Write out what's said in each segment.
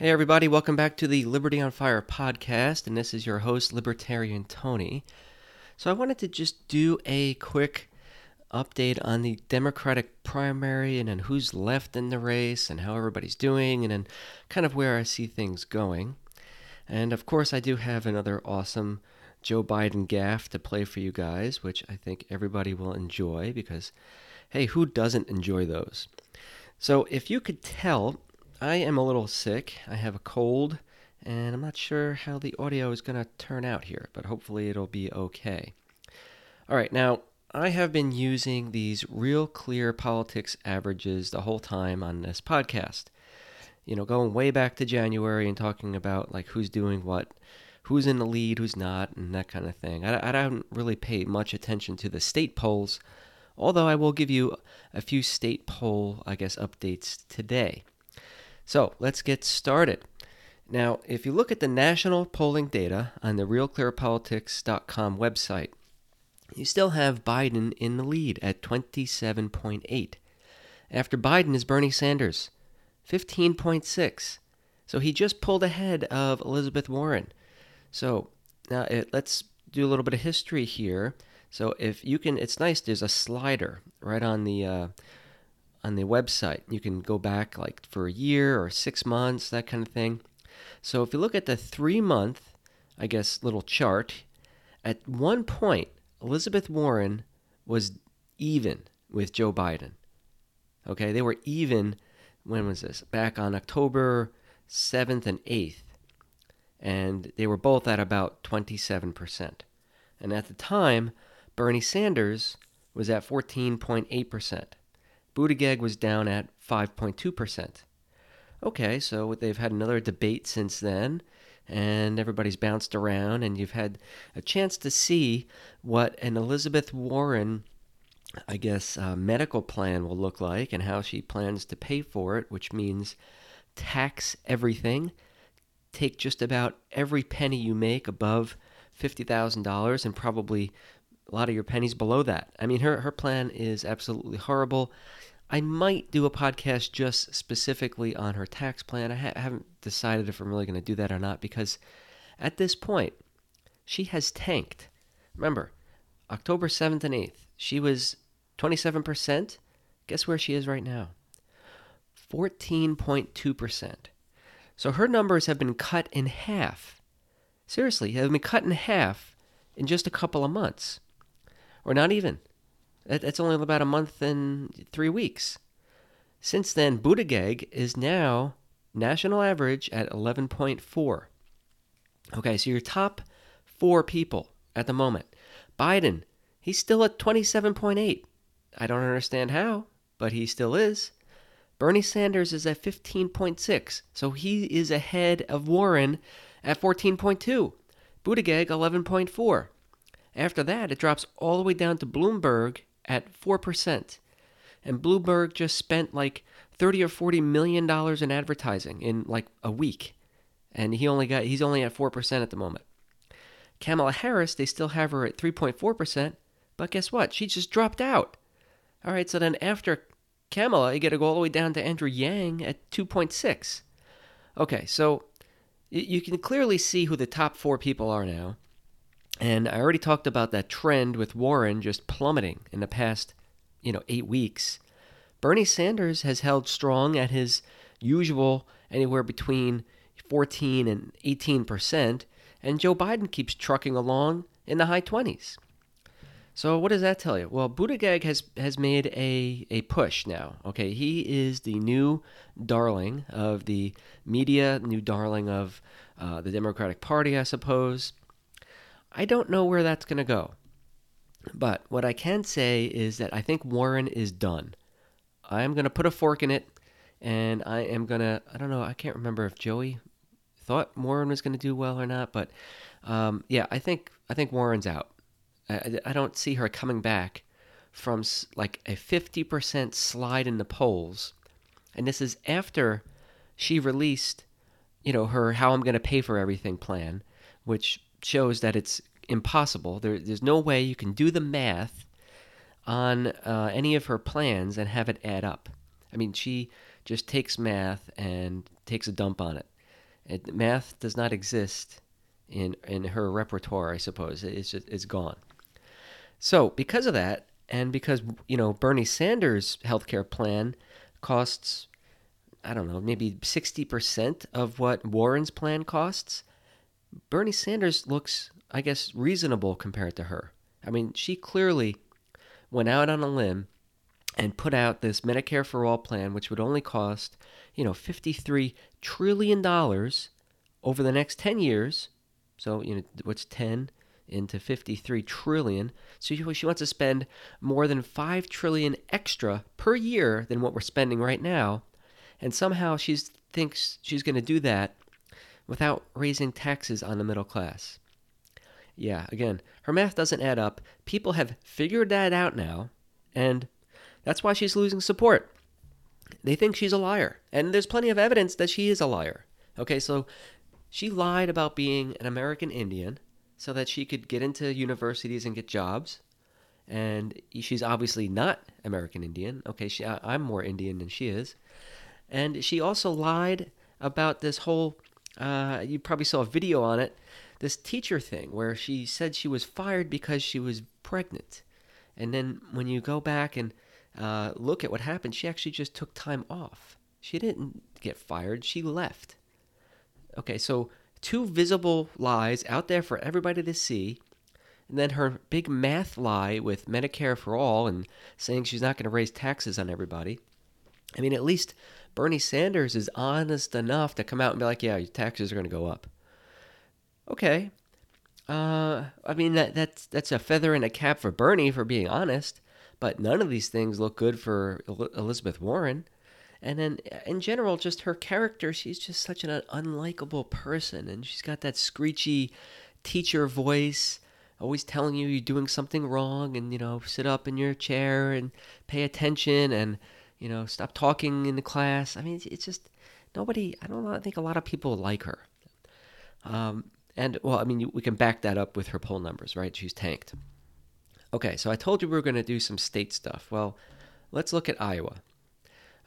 Hey, everybody, welcome back to the Liberty on Fire podcast, and this is your host, Libertarian Tony. So, I wanted to just do a quick update on the Democratic primary and then who's left in the race and how everybody's doing, and then kind of where I see things going. And of course, I do have another awesome Joe Biden gaffe to play for you guys, which I think everybody will enjoy because, hey, who doesn't enjoy those? So, if you could tell, I am a little sick. I have a cold, and I'm not sure how the audio is going to turn out here, but hopefully it'll be okay. All right, now I have been using these real clear politics averages the whole time on this podcast. You know, going way back to January and talking about like who's doing what, who's in the lead, who's not, and that kind of thing. I, I don't really pay much attention to the state polls, although I will give you a few state poll, I guess, updates today. So let's get started. Now, if you look at the national polling data on the RealClearPolitics.com website, you still have Biden in the lead at 27.8. After Biden is Bernie Sanders, 15.6. So he just pulled ahead of Elizabeth Warren. So now it, let's do a little bit of history here. So if you can, it's nice. There's a slider right on the uh, on the website. You can go back like for a year or six months, that kind of thing. So if you look at the three month, I guess, little chart, at one point, Elizabeth Warren was even with Joe Biden. Okay, they were even, when was this? Back on October 7th and 8th. And they were both at about 27%. And at the time, Bernie Sanders was at 14.8%. Buttigieg was down at 5.2%. Okay, so they've had another debate since then, and everybody's bounced around, and you've had a chance to see what an Elizabeth Warren, I guess, uh, medical plan will look like and how she plans to pay for it, which means tax everything, take just about every penny you make above $50,000 and probably a lot of your pennies below that. I mean, her, her plan is absolutely horrible. I might do a podcast just specifically on her tax plan. I, ha- haven't decided if I'm really going to do that or not because at this point, she has tanked. Remember, October 7th and 8th, she was 27%. Guess where she is right now? 14.2%. So her numbers have been cut in half. Seriously, have been cut in half in just a couple of months. Or not even. That's only about a month and three weeks. Since then, Buttigieg is now national average at 11.4. Okay, so your top four people at the moment. Biden, he's still at 27.8. I don't understand how, but he still is. Bernie Sanders is at 15.6, so he is ahead of Warren at 14.2. Buttigieg 11.4. After that, it drops all the way down to Bloomberg at 4%. And Bloomberg just spent like 30 or 40 million dollars in advertising in like a week. And he only got he's only at 4% at the moment. Kamala Harris, they still have her at 3.4%, but guess what? She just dropped out. All right, so then after Kamala, you got to go all the way down to Andrew Yang at 2.6. Okay, so you can clearly see who the top 4 people are now. And I already talked about that trend with Warren just plummeting in the past, you know, eight weeks. Bernie Sanders has held strong at his usual anywhere between 14 and 18 percent, and Joe Biden keeps trucking along in the high 20s. So what does that tell you? Well, Buttigieg has has made a a push now. Okay, he is the new darling of the media, new darling of uh, the Democratic Party, I suppose. I don't know where that's going to go. But what I can say is that I think Warren is done. I am going to put a fork in it, and I am going to, I don't know, I can't remember if Joey thought Warren was going to do well or not, but um, yeah, I think I think Warren's out. I, I don't see her coming back from like a 50% slide in the polls. And this is after she released, you know, her How I'm Going to Pay for Everything plan, which shows that it's impossible. There, there's no way you can do the math on uh, any of her plans and have it add up. I mean, she just takes math and takes a dump on it. It, math does not exist in in her repertoire, I suppose. It's just, it's gone. So because of that, and because you know Bernie Sanders' healthcare plan costs, I don't know, maybe sixty percent of what Warren's plan costs. Bernie Sanders looks, I guess, reasonable compared to her. I mean, she clearly went out on a limb and put out this Medicare for All plan, which would only cost, you know, $53 trillion over the next 10 years. So, you know, what's 10 into 53 trillion? So she wants to spend more than 5 trillion extra per year than what we're spending right now. And somehow she thinks she's going to do that without raising taxes on the middle class. Yeah, again, her math doesn't add up. People have figured that out now, and that's why she's losing support. They think she's a liar, and there's plenty of evidence that she is a liar. Okay, so she lied about being an American Indian so that she could get into universities and get jobs. And she's obviously not American Indian. Okay, she, I'm more Indian than she is. And she also lied about this whole, uh, you probably saw a video on it, this teacher thing where she said she was fired because she was pregnant. And then when you go back and uh, look at what happened, she actually just took time off. She didn't get fired, she left. Okay, so two visible lies out there for everybody to see. And then her big math lie with Medicare for all and saying she's not going to raise taxes on everybody. I mean, at least Bernie Sanders is honest enough to come out and be like, yeah, your taxes are going to go up. Okay. Uh, I mean that that's that's a feather in a cap for Bernie for being honest, but none of these things look good for Elizabeth Warren. And then in general, just her character, she's just such an unlikable person, and she's got that screechy teacher voice, always telling you you're doing something wrong, and you know, sit up in your chair and pay attention, and you know, stop talking in the class. I mean, it's just nobody. I don't. I think a lot of people like her. Um, and, well, I mean, we can back that up with her poll numbers, right? She's tanked. Okay, so I told you we were going to do some state stuff. Well, let's look at Iowa.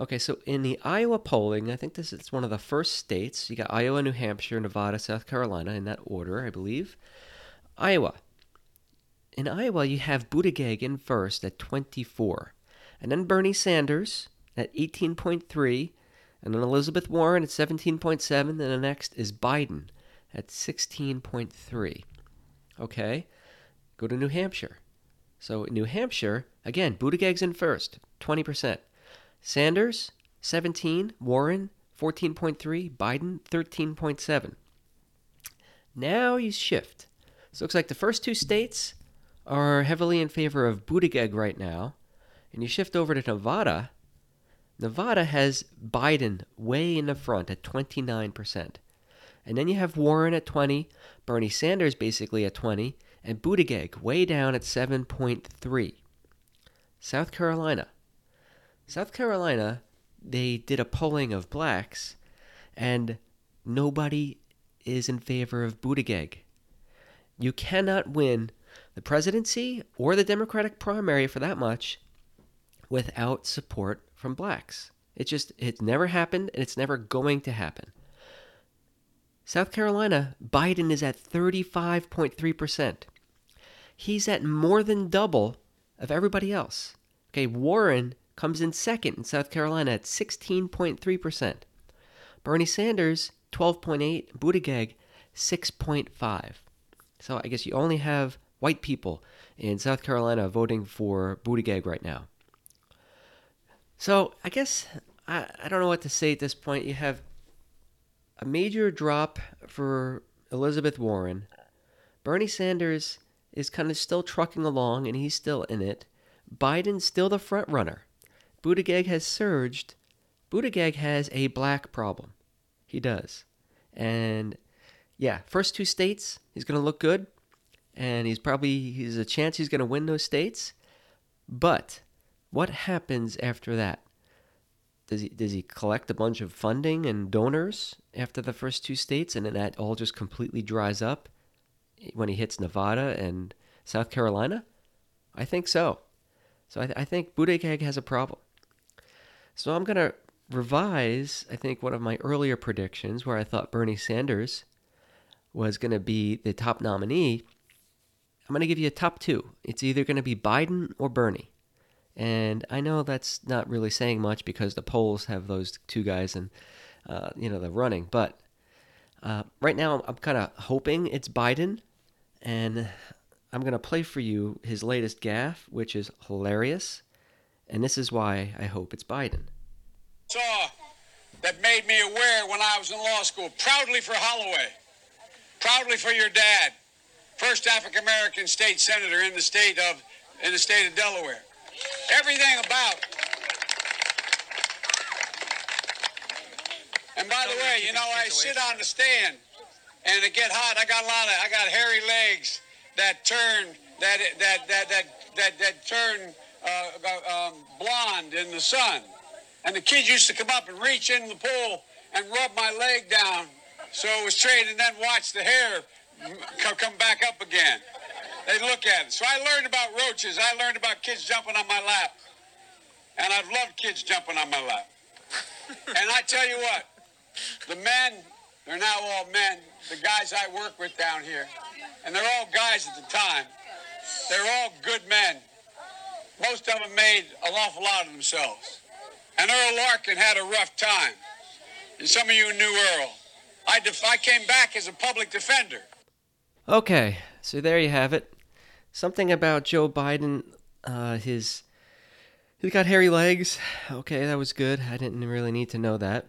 Okay, so in the Iowa polling, I think this is one of the first states. You got Iowa, New Hampshire, Nevada, South Carolina, in that order, I believe. Iowa. In Iowa, you have Buttigieg in first at 24, and then Bernie Sanders at 18.3, and then Elizabeth Warren at 17.7, and the next is Biden at 16.3. Okay, go to New Hampshire. So New Hampshire, again, Buttigieg's in first, 20%. Sanders, 17. Warren, 14.3. Biden, 13.7. Now you shift. So it looks like the first two states are heavily in favor of Buttigieg right now. And you shift over to Nevada. Nevada has Biden way in the front at 29%. And then you have Warren at 20, Bernie Sanders basically at 20, and Buttigieg way down at 7.3. South Carolina. South Carolina, they did a polling of blacks, and nobody is in favor of Buttigieg. You cannot win the presidency or the Democratic primary for that much without support from blacks. It just, it's never happened and it's never going to happen. South Carolina, Biden is at 35.3%. He's at more than double of everybody else. Okay, Warren comes in second in South Carolina at 16.3%. Bernie Sanders, 12.8, Buttigieg, 6.5. So I guess you only have white people in South Carolina voting for Buttigieg right now. So I guess I, I don't know what to say at this point. You have a major drop for Elizabeth Warren. Bernie Sanders is kind of still trucking along and he's still in it. Biden's still the front runner. Buttigieg has surged. Buttigieg has a black problem. He does. And yeah, first two states, he's going to look good. And he's probably, he's a chance he's going to win those states. But what happens after that? does he does he collect a bunch of funding and donors after the first two states, and then that all just completely dries up when he hits Nevada and South Carolina? I think so. So I, th- I think Buttigieg has a problem. So I'm gonna revise, I think, one of my earlier predictions where I thought Bernie Sanders was going to be the top nominee. I'm going to give you a top two. It's either going to be Biden or Bernie. And I know that's not really saying much because the polls have those two guys and, uh, you know, they're running. But uh, right now, I'm kind of hoping it's Biden. And I'm going to play for you his latest gaffe, which is hilarious. And this is why I hope it's Biden. Saw that made me aware when I was in law school. Proudly for Holloway. Proudly for your dad. First African American state senator in the state of in the state of Delaware. Everything about. And by the way, you know, I sit on the stand and it get hot. I got a lot of I got hairy legs that turn that that that that that, that turn uh, um, blonde in the sun. And the kids used to come up and reach in the pool and rub my leg down so it was straight and then watch the hair come back up again. They look at it. So I learned about roaches. I learned about kids jumping on my lap. And I've loved kids jumping on my lap. and I tell you what, the men, they're now all men, the guys I work with down here, and they're all guys at the time. They're all good men. Most of them made an awful lot of themselves. And Earl Larkin had a rough time. And some of you knew Earl. I, def- I came back as a public defender. Okay, so there you have it. Something about Joe Biden, uh, his he's got hairy legs. Okay, that was good. I didn't really need to know that.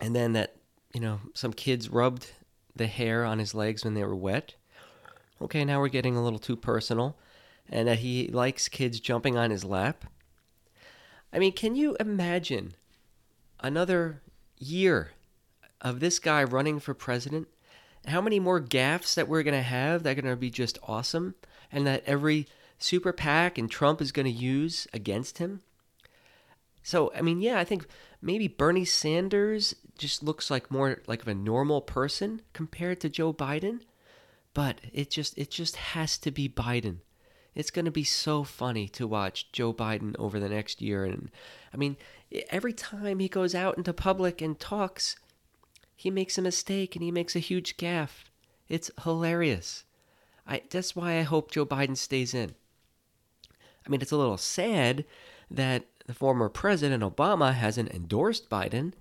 And then that, you know, some kids rubbed the hair on his legs when they were wet. Okay, now we're getting a little too personal. And that he likes kids jumping on his lap. I mean, can you imagine another year of this guy running for president? How many more gaffes that we're going to have that are going to be just awesome? And that every super PAC and Trump is going to use against him? So, I mean, yeah, I think maybe Bernie Sanders just looks like more like of a normal person compared to Joe Biden, but it just it just has to be Biden. It's going to be so funny to watch Joe Biden over the next year and I mean, every time he goes out into public and talks, he makes a mistake and he makes a huge gaffe. It's hilarious. I that's why I hope Joe Biden stays in. I mean, it's a little sad that the former president Obama hasn't endorsed Biden.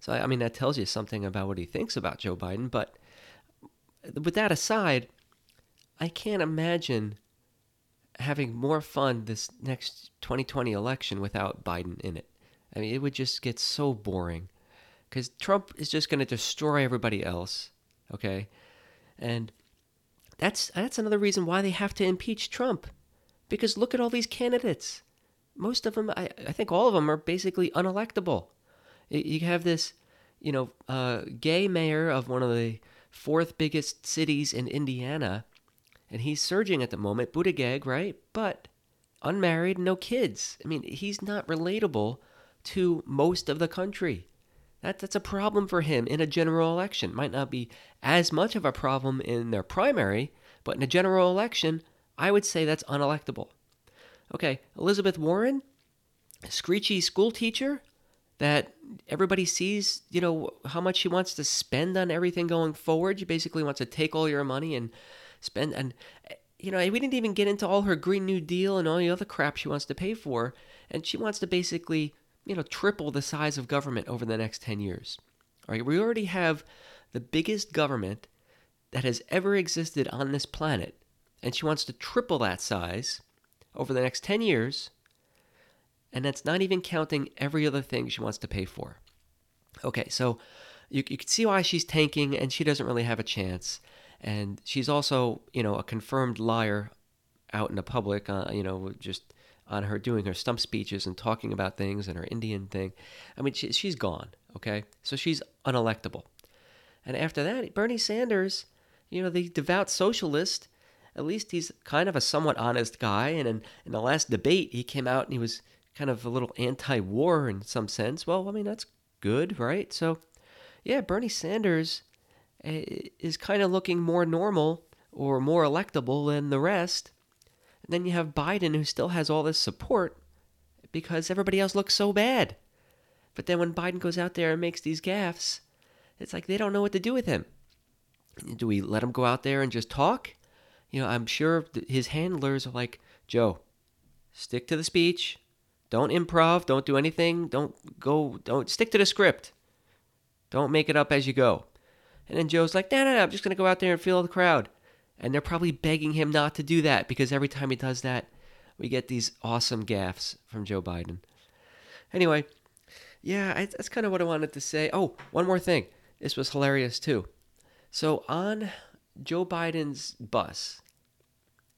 So I mean that tells you something about what he thinks about Joe Biden, but with that aside, I can't imagine having more fun this next 2020 election without Biden in it. I mean, it would just get so boring because Trump is just going to destroy everybody else. Okay, and that's that's another reason why they have to impeach Trump, because look at all these candidates. Most of them, I, I think all of them are basically unelectable. You have this, you know, uh, gay mayor of one of the fourth biggest cities in Indiana, and he's surging at the moment, Buttigieg, right? But unmarried, no kids. I mean, he's not relatable to most of the country. That, that's a problem for him in a general election. Might not be as much of a problem in their primary, but in a general election, I would say that's unelectable. Okay, Elizabeth Warren, screechy school teacher that everybody sees, you know, how much she wants to spend on everything going forward. She basically wants to take all your money and spend and you know, we didn't even get into all her Green New Deal and all the other crap she wants to pay for. And she wants to basically you know, triple the size of government over the next 10 years. All right, we already have the biggest government that has ever existed on this planet, and she wants to triple that size over the next 10 years, and that's not even counting every other thing she wants to pay for. Okay, so you, you can see why she's tanking, and she doesn't really have a chance. And she's also, you know, a confirmed liar out in the public, uh, you know, just on her doing her stump speeches and talking about things and her Indian thing. I mean, she, she's gone, okay? So she's unelectable. And after that, Bernie Sanders, you know, the devout socialist, at least he's kind of a somewhat honest guy. And in, in the last debate, he came out and he was kind of a little anti war in some sense. Well, I mean, that's good, right? So, yeah, Bernie Sanders eh, is kind of looking more normal or more electable than the rest. And then you have Biden, who still has all this support because everybody else looks so bad. But then when Biden goes out there and makes these gaffes, it's like they don't know what to do with him. Do we let him go out there and just talk? You know, I'm sure his handlers are like, Joe, stick to the speech. Don't improv. Don't do anything. Don't go. Don't stick to the script. Don't make it up as you go. And then Joe's like, no, no, no, I'm just going to go out there and feel the crowd. And they're probably begging him not to do that because every time he does that, we get these awesome gaffes from Joe Biden. Anyway, yeah, I, that's kind of what I wanted to say. Oh, one more thing. This was hilarious too. So on Joe Biden's bus,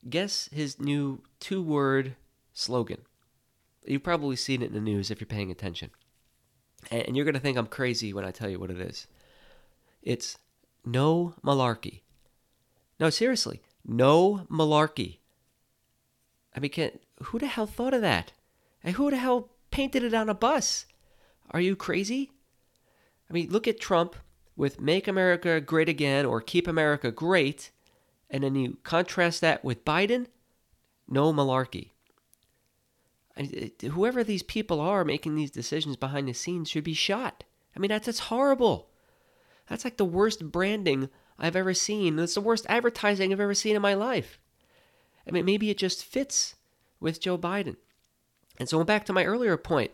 guess his new two word slogan. You've probably seen it in the news if you're paying attention. And you're going to think I'm crazy when I tell you what it is. It's no malarkey. No, seriously, no malarkey. I mean, can, who the hell thought of that? And who the hell painted it on a bus? Are you crazy? I mean, look at Trump with Make America Great Again or Keep America Great, and then you contrast that with Biden, no malarkey. Whoever these people are making these decisions behind the scenes should be shot. I mean, that's, that's horrible. That's like the worst branding I've ever seen. That's the worst advertising I've ever seen in my life. I mean, maybe it just fits with Joe Biden. And so, back to my earlier point,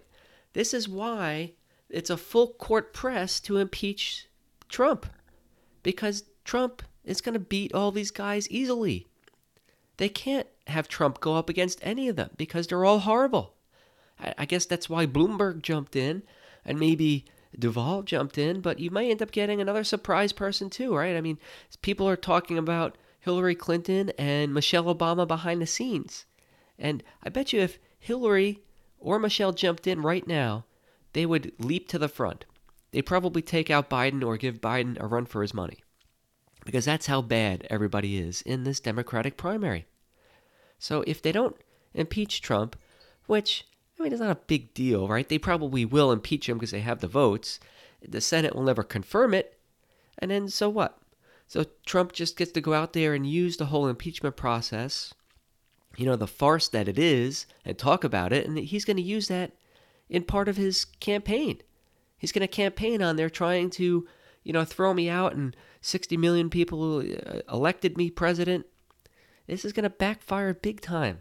this is why it's a full court press to impeach Trump. Because Trump is going to beat all these guys easily. They can't have Trump go up against any of them because they're all horrible. I guess that's why Bloomberg jumped in and maybe Deval jumped in, but you might end up getting another surprise person too, right? I mean, people are talking about Hillary Clinton and Michelle Obama behind the scenes. And I bet you if Hillary or Michelle jumped in right now, they would leap to the front. They'd probably take out Biden or give Biden a run for his money. Because that's how bad everybody is in this Democratic primary. So if they don't impeach Trump, which, I mean, it's not a big deal, right? They probably will impeach him because they have the votes. The Senate will never confirm it. And then so what? So Trump just gets to go out there and use the whole impeachment process, you know, the farce that it is, and talk about it. And he's going to use that in part of his campaign. He's going to campaign on there trying to, you know, throw me out and 60 million people uh, elected me president. This is going to backfire big time.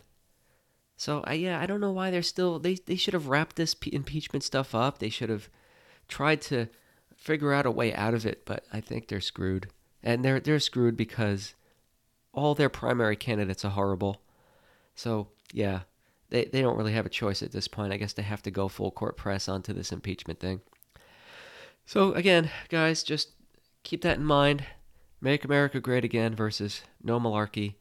So uh, yeah, I don't know why they're still they they should have wrapped this impeachment stuff up. They should have tried to figure out a way out of it, but I think they're screwed and they're they're screwed because all their primary candidates are horrible. So yeah, they they don't really have a choice at this point. I guess they have to go full court press onto this impeachment thing. So again, guys, just keep that in mind. Make America Great Again versus No Malarkey.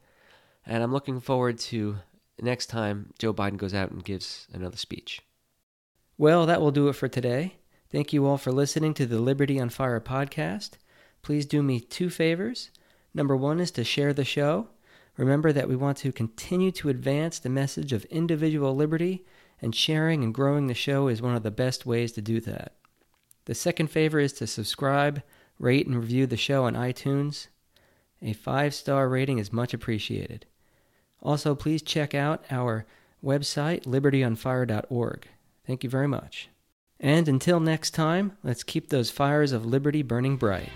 And I'm looking forward to next time Joe Biden goes out and gives another speech. Well, that will do it for today. Thank you all for listening to the Liberty on Fire podcast please do me two favors. Number one is to share the show. Remember that we want to continue to advance the message of individual liberty, and sharing and growing the show is one of the best ways to do that. The second favor is to subscribe, rate, and review the show on iTunes. A five star rating is much appreciated. Also, please check out our website, libertyonfire.org. Thank you very much. And until next time, let's keep those fires of liberty burning bright.